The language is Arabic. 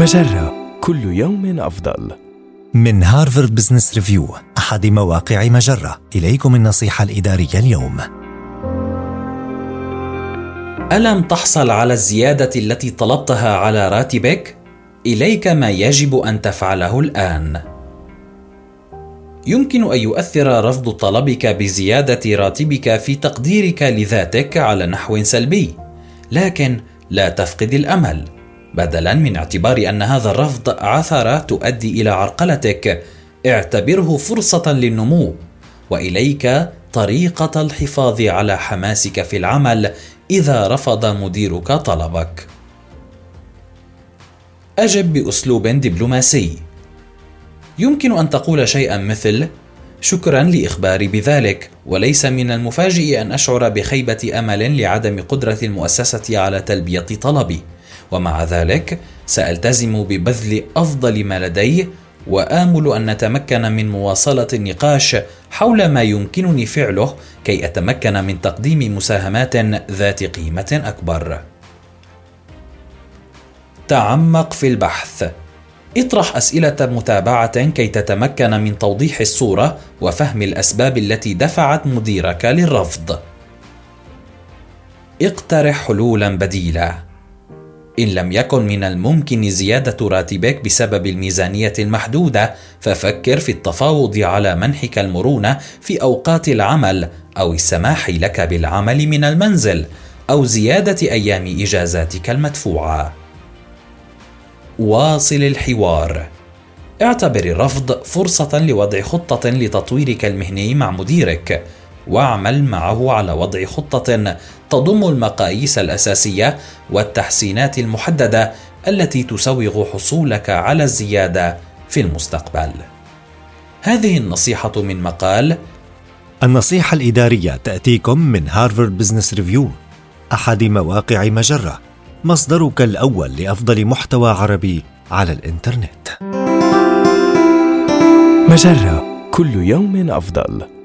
مجرة كل يوم أفضل. من هارفارد بزنس ريفيو أحد مواقع مجرة إليكم النصيحة الإدارية اليوم ألم تحصل على الزيادة التي طلبتها على راتبك؟ إليك ما يجب أن تفعله الآن. يمكن أن يؤثر رفض طلبك بزيادة راتبك في تقديرك لذاتك على نحو سلبي، لكن لا تفقد الأمل. بدلا من اعتبار أن هذا الرفض عثره تؤدي إلى عرقلتك. اعتبره فرصة للنمو. وإليك طريقة الحفاظ على حماسك في العمل إذا رفض مديرك طلبك. أجب بأسلوب دبلوماسي. يمكن أن تقول شيئا مثل شكرا لإخباري بذلك وليس من المفاجئ أن أشعر بخيبة أمل لعدم قدرة المؤسسة على تلبية طلبي. ومع ذلك سألتزم ببذل أفضل ما لدي وآمل أن نتمكن من مواصلة النقاش حول ما يمكنني فعله كي أتمكن من تقديم مساهمات ذات قيمة أكبر. تعمق في البحث. اطرح أسئلة متابعة كي تتمكن من توضيح الصورة وفهم الأسباب التي دفعت مديرك للرفض. اقترح حلولا بديله إن لم يكن من الممكن زيادة راتبك بسبب الميزانية المحدودة، ففكر في التفاوض على منحك المرونة في أوقات العمل أو السماح لك بالعمل من المنزل أو زيادة أيام إجازاتك المدفوعة. واصل الحوار. اعتبر الرفض فرصة لوضع خطة لتطويرك المهني مع مديرك. واعمل معه على وضع خطة تضم المقاييس الأساسية والتحسينات المحددة التي تسوغ حصولك على الزيادة في المستقبل. هذه النصيحة من مقال النصيحة الإدارية تأتيكم من هارفارد بزنس ريفيو أحد مواقع مجرة مصدرك الأول لأفضل محتوى عربي على الإنترنت. مجرة كل يوم أفضل.